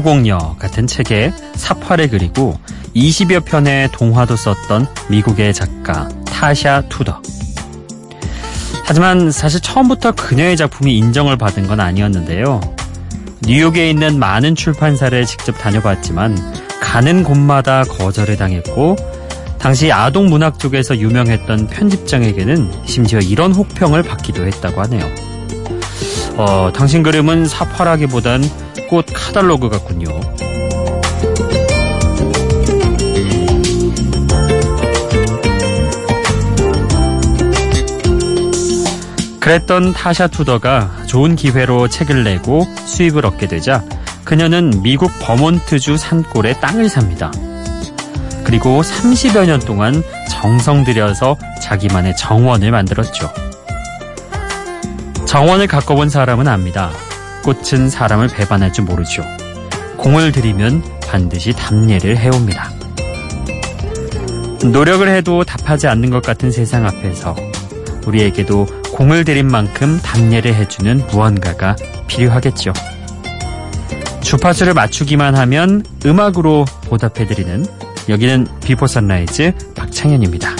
소공녀 같은 책에 삽화를 그리고 20여 편의 동화도 썼던 미국의 작가 타샤 투더. 하지만 사실 처음부터 그녀의 작품이 인정을 받은 건 아니었는데요. 뉴욕에 있는 많은 출판사를 직접 다녀봤지만 가는 곳마다 거절을 당했고 당시 아동 문학 쪽에서 유명했던 편집장에게는 심지어 이런 혹평을 받기도 했다고 하네요. 어, 당신 그림은 사파라기보단 꽃 카달로그 같군요. 그랬던 타샤 투더가 좋은 기회로 책을 내고 수입을 얻게 되자 그녀는 미국 버몬트주 산골에 땅을 삽니다. 그리고 30여 년 동안 정성 들여서 자기만의 정원을 만들었죠. 정원을 가꿔본 사람은 압니다. 꽃은 사람을 배반할 줄 모르죠. 공을 들이면 반드시 답례를 해옵니다. 노력을 해도 답하지 않는 것 같은 세상 앞에서 우리에게도 공을 들인 만큼 답례를 해주는 무언가가 필요하겠죠. 주파수를 맞추기만 하면 음악으로 보답해드리는 여기는 비포 선라이즈 박창현입니다.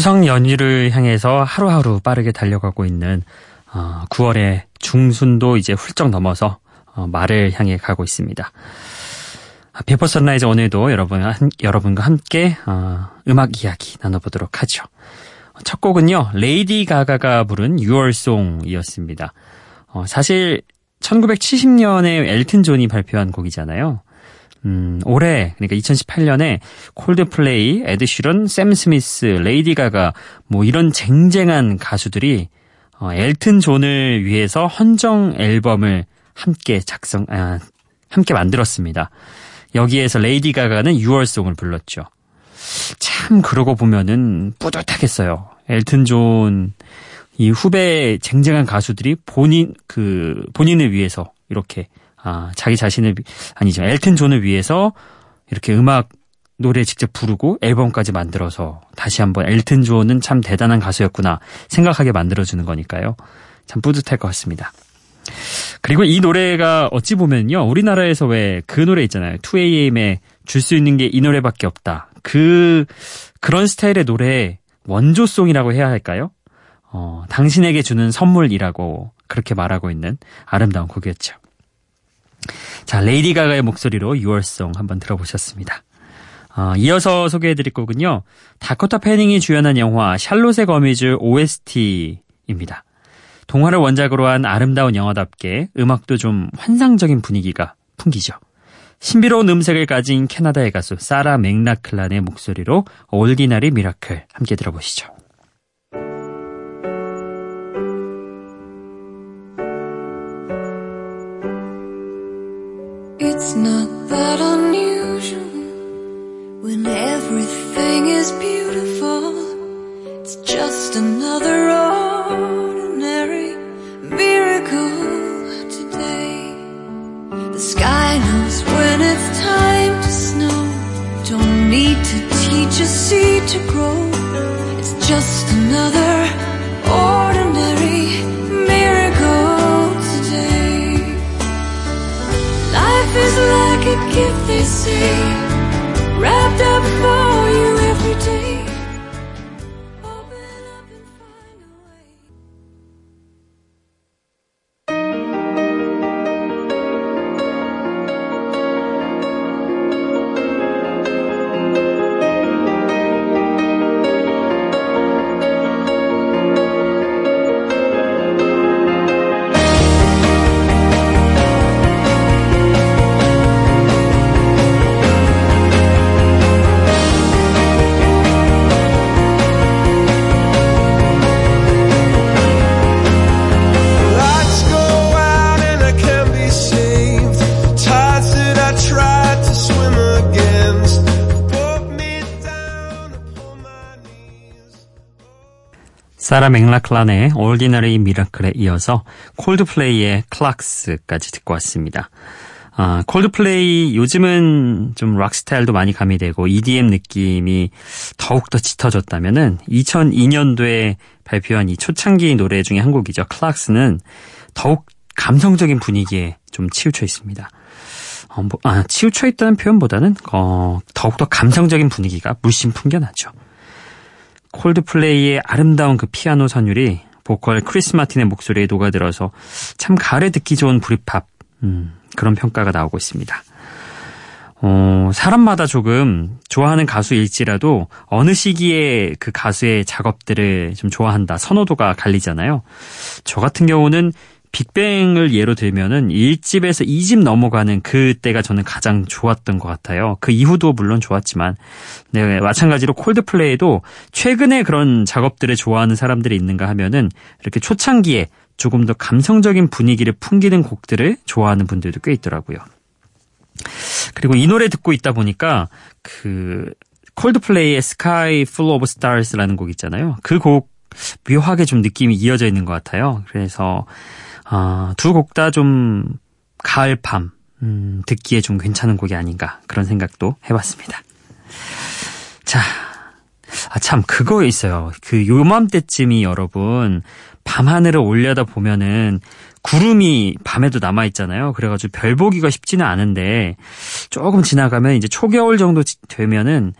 추석 연휴를 향해서 하루하루 빠르게 달려가고 있는 어, 9월의 중순도 이제 훌쩍 넘어서 어, 말을 향해 가고 있습니다. 비포 선라이즈 오늘도 여러분, 한, 여러분과 함께 어, 음악 이야기 나눠보도록 하죠. 첫 곡은요, 레이디 가가가 부른 Your Song이었습니다. 어, 사실 1970년에 엘튼 존이 발표한 곡이잖아요. 음, 올해 그러니까 2018년에 콜드플레이, 에드 시런, 샘 스미스, 레이디 가가 뭐 이런 쟁쟁한 가수들이 어, 엘튼 존을 위해서 헌정 앨범을 함께 작성 아, 함께 만들었습니다. 여기에서 레이디 가가는 Your Song을 불렀죠. 참 그러고 보면은 뿌듯하겠어요. 엘튼 존 이 후배 쟁쟁한 가수들이 본인 그 본인을 위해서 이렇게 아, 자기 자신을 아니죠. 엘튼 존을 위해서 이렇게 음악 노래 직접 부르고 앨범까지 만들어서 다시 한번 엘튼 존은 참 대단한 가수였구나 생각하게 만들어주는 거니까요. 참 뿌듯할 것 같습니다. 그리고 이 노래가 어찌 보면요. 우리나라에서 왜 그 노래 있잖아요. 2AM에 줄 수 있는 게 이 노래밖에 없다. 그, 그런 스타일의 노래 원조송이라고 해야 할까요? 어, 당신에게 주는 선물이라고 그렇게 말하고 있는 아름다운 곡이었죠. 자, 레이디 가가의 목소리로 Your Song 한번 들어보셨습니다. 어, 이어서 소개해드릴 곡은요. 다코타 패닝이 주연한 영화 샬롯의 거미줄 OST입니다. 동화를 원작으로 한 아름다운 영화답게 음악도 좀 환상적인 분위기가 풍기죠. 신비로운 음색을 가진 캐나다의 가수 사라 맥락클란의 목소리로 Ordinary Miracle 함께 들어보시죠. 사라 맥락클란의 Ordinary Miracle에 이어서 콜드플레이의 클락스까지 듣고 왔습니다. 아, 콜드플레이 요즘은 좀 락 스타일도 많이 가미되고 EDM 느낌이 더욱더 짙어졌다면은 2002년도에 발표한 이 초창기 노래 중에 한 곡이죠. 클락스는 더욱 감성적인 분위기에 좀 치우쳐 있습니다. 어, 뭐, 아, 치우쳐 있다는 표현보다는 어, 더욱더 감성적인 분위기가 물씬 풍겨나죠. 콜드플레이의 아름다운 그 피아노 선율이 보컬 크리스 마틴의 목소리에 녹아들어서 참 가을에 듣기 좋은 브리팝 음, 그런 평가가 나오고 있습니다. 어, 사람마다 조금 좋아하는 가수일지라도 어느 시기에 그 가수의 작업들을 좀 좋아한다 선호도가 갈리잖아요. 저 같은 경우는 빅뱅을 예로 들면은 1집에서 2집 넘어가는 그때가 저는 가장 좋았던 것 같아요. 그 이후도 물론 좋았지만, 네, 마찬가지로 콜드플레이도 최근에 그런 작업들을 좋아하는 사람들이 있는가 하면은 이렇게 초창기에 조금 더 감성적인 분위기를 풍기는 곡들을 좋아하는 분들도 꽤 있더라고요. 그리고 이 노래 듣고 있다 보니까 그 콜드플레이의 Sky Full of Stars라는 곡 있잖아요. 그 곡 묘하게 좀 느낌이 이어져 있는 것 같아요. 그래서 어, 두곡 다 좀 가을 밤 음, 듣기에 좀 괜찮은 곡이 아닌가 그런 생각도 해봤습니다. 자, 아 참 그거 있어요. 그 요맘때쯤이 여러분 밤하늘을 올려다 보면은 구름이 밤에도 남아 있잖아요. 그래가지고 별 보기가 쉽지는 않은데 조금 지나가면 이제 초겨울 정도 되면은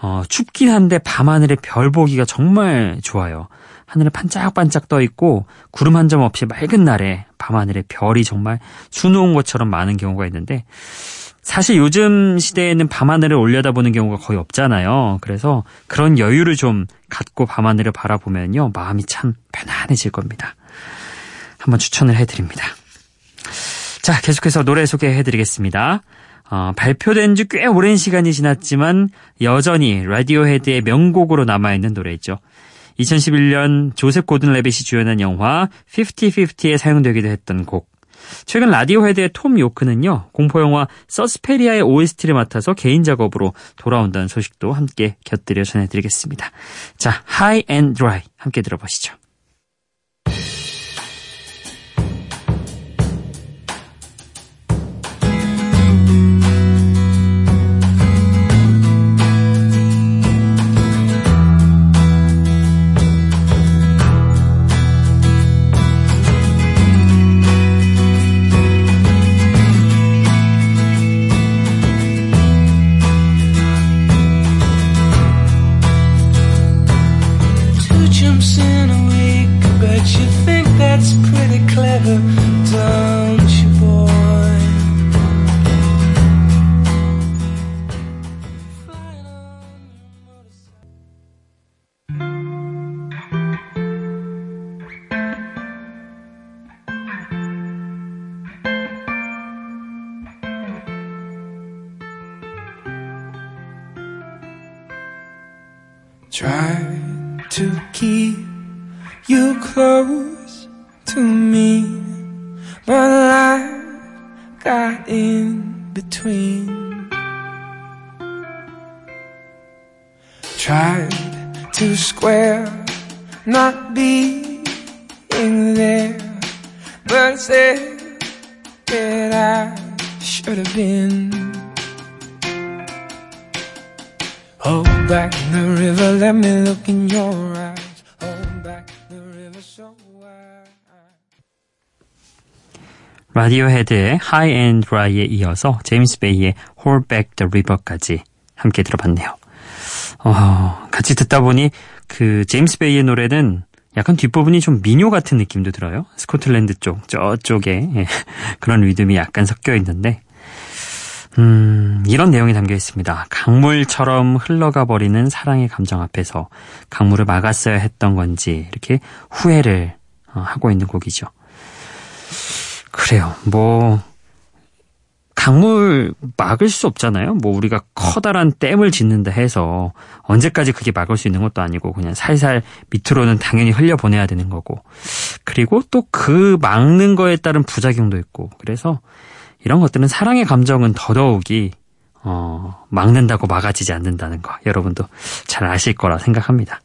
어, 춥긴 한데 밤하늘에 별 보기가 정말 좋아요. 하늘에 반짝반짝 떠 있고 구름 한 점 없이 맑은 날에 밤하늘에 별이 정말 수놓은 것처럼 많은 경우가 있는데 사실 요즘 시대에는 밤하늘을 올려다보는 경우가 거의 없잖아요. 그래서 그런 여유를 좀 갖고 밤하늘을 바라보면요. 마음이 참 편안해질 겁니다. 한번 추천을 해드립니다. 자, 계속해서 노래 소개해드리겠습니다. 어, 발표된 지 꽤 오랜 시간이 지났지만 여전히 라디오 헤드의 명곡으로 남아있는 노래죠. 2011년 조셉 고든 레빗이 주연한 영화 50-50에 사용되기도 했던 곡. 최근 라디오 헤드의 톰 요크는요, 공포영화 서스페리아의 OST를 맡아서 개인 작업으로 돌아온다는 소식도 함께 곁들여 전해드리겠습니다. 자, High and Dry 함께 들어보시죠. jumps in a week. I bet you think that's pretty clever, don't you, boy? Try close to me, but life got in between. Tried to square not being there, but said that I should have been. Hold back the river, let me look in your eyes. 라디오헤드의 High and Dry에 이어서 제임스 베이의 Hold Back the River까지 함께 들어봤네요. 어, 같이 듣다 보니 그 제임스 베이의 노래는 약간 뒷부분이 좀 민요 같은 느낌도 들어요. 스코틀랜드 쪽, 저쪽에 예, 그런 리듬이 약간 섞여 있는데 음, 이런 내용이 담겨 있습니다. 강물처럼 흘러가 버리는 사랑의 감정 앞에서 강물을 막았어야 했던 건지 이렇게 후회를 어, 하고 있는 곡이죠. 그래요. 뭐 강물 막을 수 없잖아요. 뭐 우리가 커다란 댐을 짓는다 해서 언제까지 그게 막을 수 있는 것도 아니고 그냥 살살 밑으로는 당연히 흘려 보내야 되는 거고. 그리고 또 그 막는 거에 따른 부작용도 있고. 그래서 이런 것들은 사랑의 감정은 더더욱이 어, 막는다고 막아지지 않는다는 거 여러분도 잘 아실 거라 생각합니다.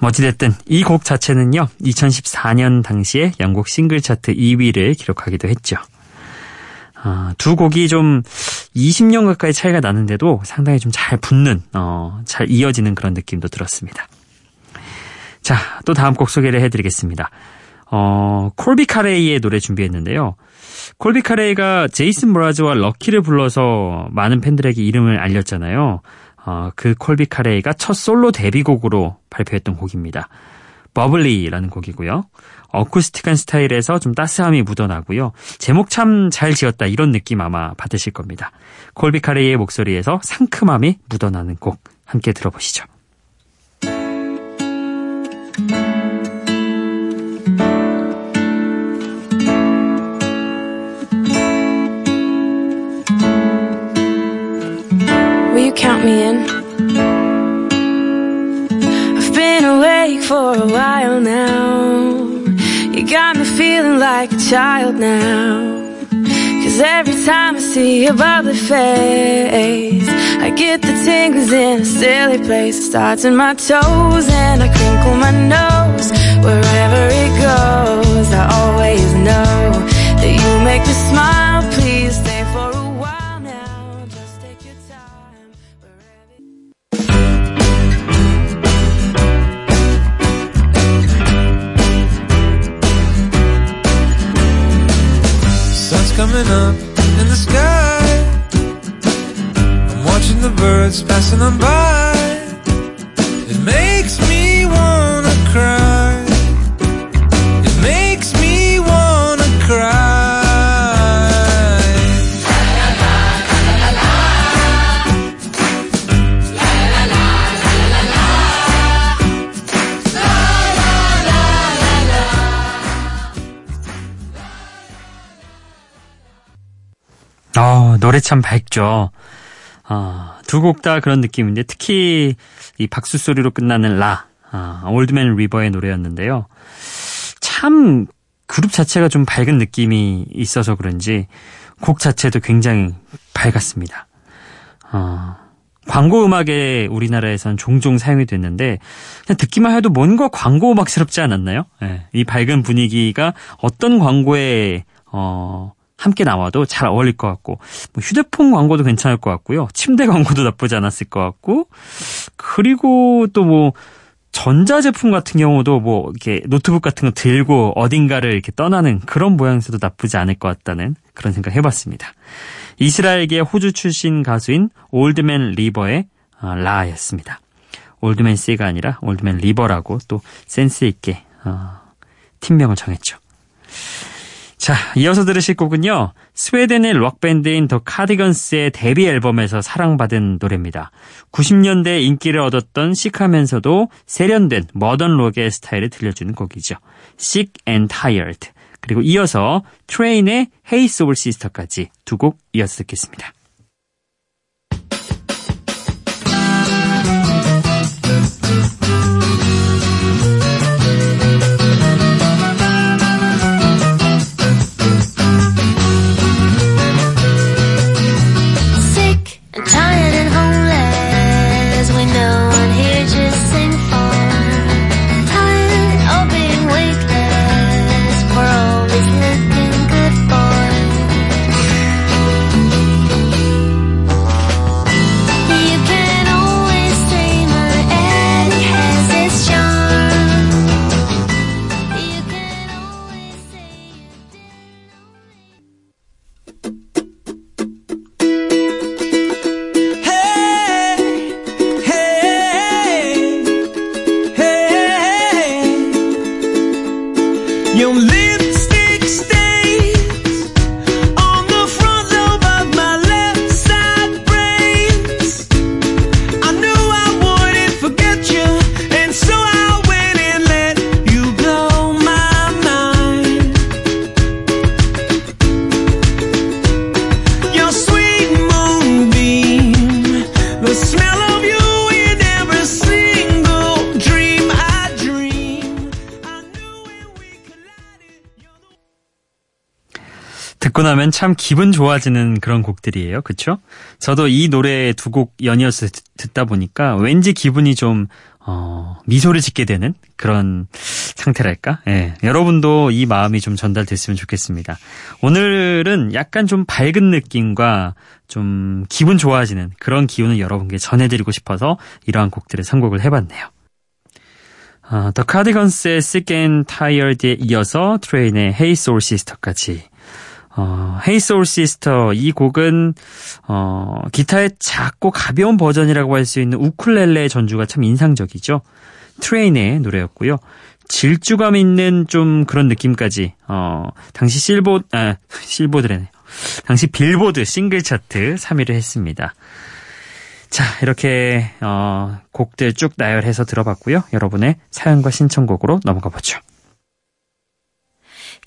뭐 어찌됐든 이 곡 자체는요, 2014년 당시에 영국 싱글 차트 2위를 기록하기도 했죠. 어, 두 곡이 좀 20년 가까이 차이가 나는데도 상당히 좀 잘 붙는, 어, 잘 이어지는 그런 느낌도 들었습니다. 자, 또 다음 곡 소개를 해드리겠습니다. 어, 콜비 카레이의 노래 준비했는데요. 콜비 카레이가 제이슨 므라즈와 Lucky를 불러서 많은 팬들에게 이름을 알렸잖아요. 어, 그 콜비 카레이가 첫 솔로 데뷔곡으로 발표했던 곡입니다. Bubbly라는 곡이고요. 어쿠스틱한 스타일에서 좀 따스함이 묻어나고요. 제목 참 잘 지었다 이런 느낌 아마 받으실 겁니다. 콜비 카레이의 목소리에서 상큼함이 묻어나는 곡 함께 들어보시죠. Count me in. I've been awake for a while now. You got me feeling like a child now. Cause every time I see your bubbly face, I get the tingles in a silly place. It starts in my toes and I crinkle my nose. Wherever it goes, I always know that you make me smile. Watching the birds passing on by. It makes me wanna cry. It makes me wanna cry. 어, 노래 참 밝죠. 어, 두곡 다 그런 느낌인데 특히 이 박수 소리로 끝나는 라, 아, 올드맨 리버의 노래였는데요. 참 그룹 자체가 좀 밝은 느낌이 있어서 그런지 곡 자체도 굉장히 밝았습니다. 어, 광고 음악에 우리나라에선 종종 사용이 됐는데 그냥 듣기만 해도 뭔가 광고 음악스럽지 않았나요? 예, 이 밝은 분위기가 어떤 광고에 어, 함께 나와도 잘 어울릴 것 같고 뭐 휴대폰 광고도 괜찮을 것 같고요. 침대 광고도 나쁘지 않았을 것 같고 그리고 또 뭐 전자제품 같은 경우도 뭐 이렇게 노트북 같은 거 들고 어딘가를 이렇게 떠나는 그런 모양새도 나쁘지 않을 것 같다는 그런 생각 해봤습니다. 이스라엘계 호주 출신 가수인 올드맨 리버의 어, La였습니다. 올드맨 씨가 아니라 올드맨 리버라고 또 센스 있게 어, 팀명을 정했죠. 자, 이어서 들으실 곡은요. 스웨덴의 록밴드인 더 카디건스의 데뷔 앨범에서 사랑받은 노래입니다. 90년대 인기를 얻었던 시크하면서도 세련된 머던 록의 스타일을 들려주는 곡이죠. Sick and Tired. 그리고 이어서 트레인의 Hey Soul Sister까지 두 곡 이어서 듣겠습니다. 듣고 나면 참 기분 좋아지는 그런 곡들이에요. 그쵸? 저도 이 노래 두 곡 연이어서 듣- 듣다 보니까 왠지 기분이 좀, 어, 미소를 짓게 되는 그런 상태랄까? 예. 여러분도 이 마음이 좀 전달됐으면 좋겠습니다. 오늘은 약간 좀 밝은 느낌과 좀 기분 좋아지는 그런 기운을 여러분께 전해드리고 싶어서 이러한 곡들을 선곡을 해봤네요. 아, The Cardigans의 Sick and Tired에 이어서 트레인의 Hey Soul Sister까지 어, Hey Soul Sister 이 곡은 어, 기타의 작고 가벼운 버전이라고 할 수 있는 우쿨렐레 전주가 참 인상적이죠. 트레인의 노래였고요. 질주감 있는 좀 그런 느낌까지 어, 당시 실보 아, 실보드래네. 당시 빌보드 싱글 차트 3위를 했습니다. 자, 이렇게 어, 곡들 쭉 나열해서 들어봤고요. 여러분의 사연과 신청곡으로 넘어가 보죠.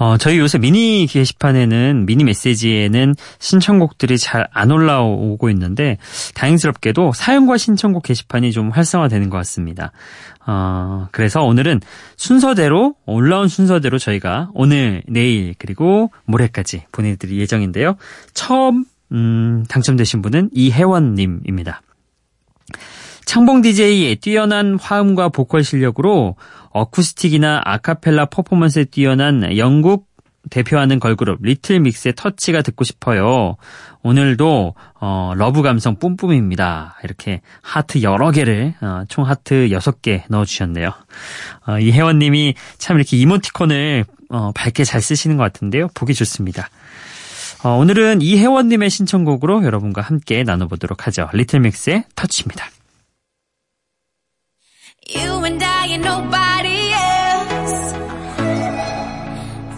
어, 저희 요새 미니 게시판에는 미니 메시지에는 신청곡들이 잘 안 올라오고 있는데 다행스럽게도 사연과 신청곡 게시판이 좀 활성화되는 것 같습니다. 어, 그래서 오늘은 순서대로 올라온 순서대로 저희가 오늘, 내일 그리고 모레까지 보내드릴 예정인데요. 처음 음, 당첨되신 분은 이혜원님입니다. 창봉 DJ의 뛰어난 화음과 보컬 실력으로 어쿠스틱이나 아카펠라 퍼포먼스에 뛰어난 영국 대표하는 걸그룹 리틀 믹스의 Touch가 듣고 싶어요. 오늘도 어, love 감성 뿜뿜입니다. 이렇게 하트 여러 개를 어, 총 하트 6개 넣어주셨네요. 어, 이 회원님이 참 이렇게 이모티콘을 어, 밝게 잘 쓰시는 것 같은데요. 보기 좋습니다. 어, 오늘은 이 회원님의 신청곡으로 여러분과 함께 나눠보도록 하죠. 리틀 믹스의 Touch입니다. You and I and nobody else.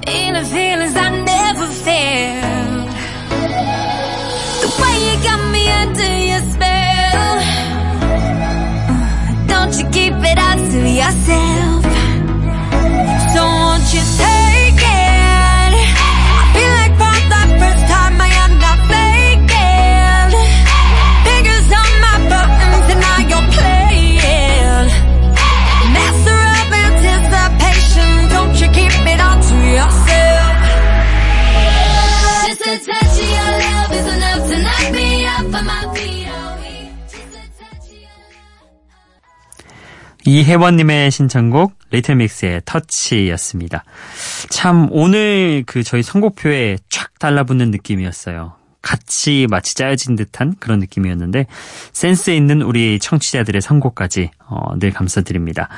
Feeling feelings I never felt. The way you got me under your spell. Don't you keep it all to yourself. 이혜원님의 신청곡 리틀 믹스의 터치였습니다. 참 오늘 그 저희 선곡표에 쫙 달라붙는 느낌이었어요. 같이 마치 짜여진 듯한 그런 느낌이었는데 센스 있는 우리 청취자들의 선곡까지 어, 늘 감사드립니다.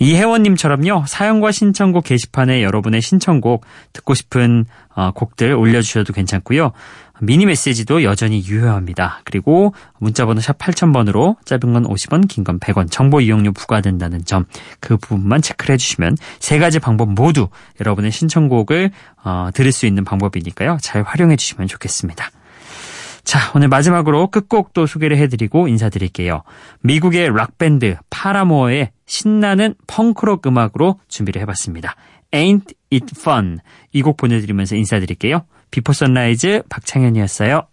이혜원님처럼요 사연과 신청곡 게시판에 여러분의 신청곡 듣고 싶은 어, 곡들 올려주셔도 괜찮고요. 미니 메시지도 여전히 유효합니다. 그리고 문자번호 샵 8000번으로 짧은 건 50원, 긴 건 100원, 정보 이용료 부과된다는 점 그 부분만 체크를 해주시면 세 가지 방법 모두 여러분의 신청곡을 어, 들을 수 있는 방법이니까요. 잘 활용해 주시면 좋겠습니다. 자, 오늘 마지막으로 끝곡 또 소개를 해드리고 인사드릴게요. 미국의 락밴드 파라모어의 신나는 펑크록 음악으로 준비를 해봤습니다. Ain't It Fun 이 곡 보내드리면서 인사드릴게요. 비포 선라이즈 박창현이었어요.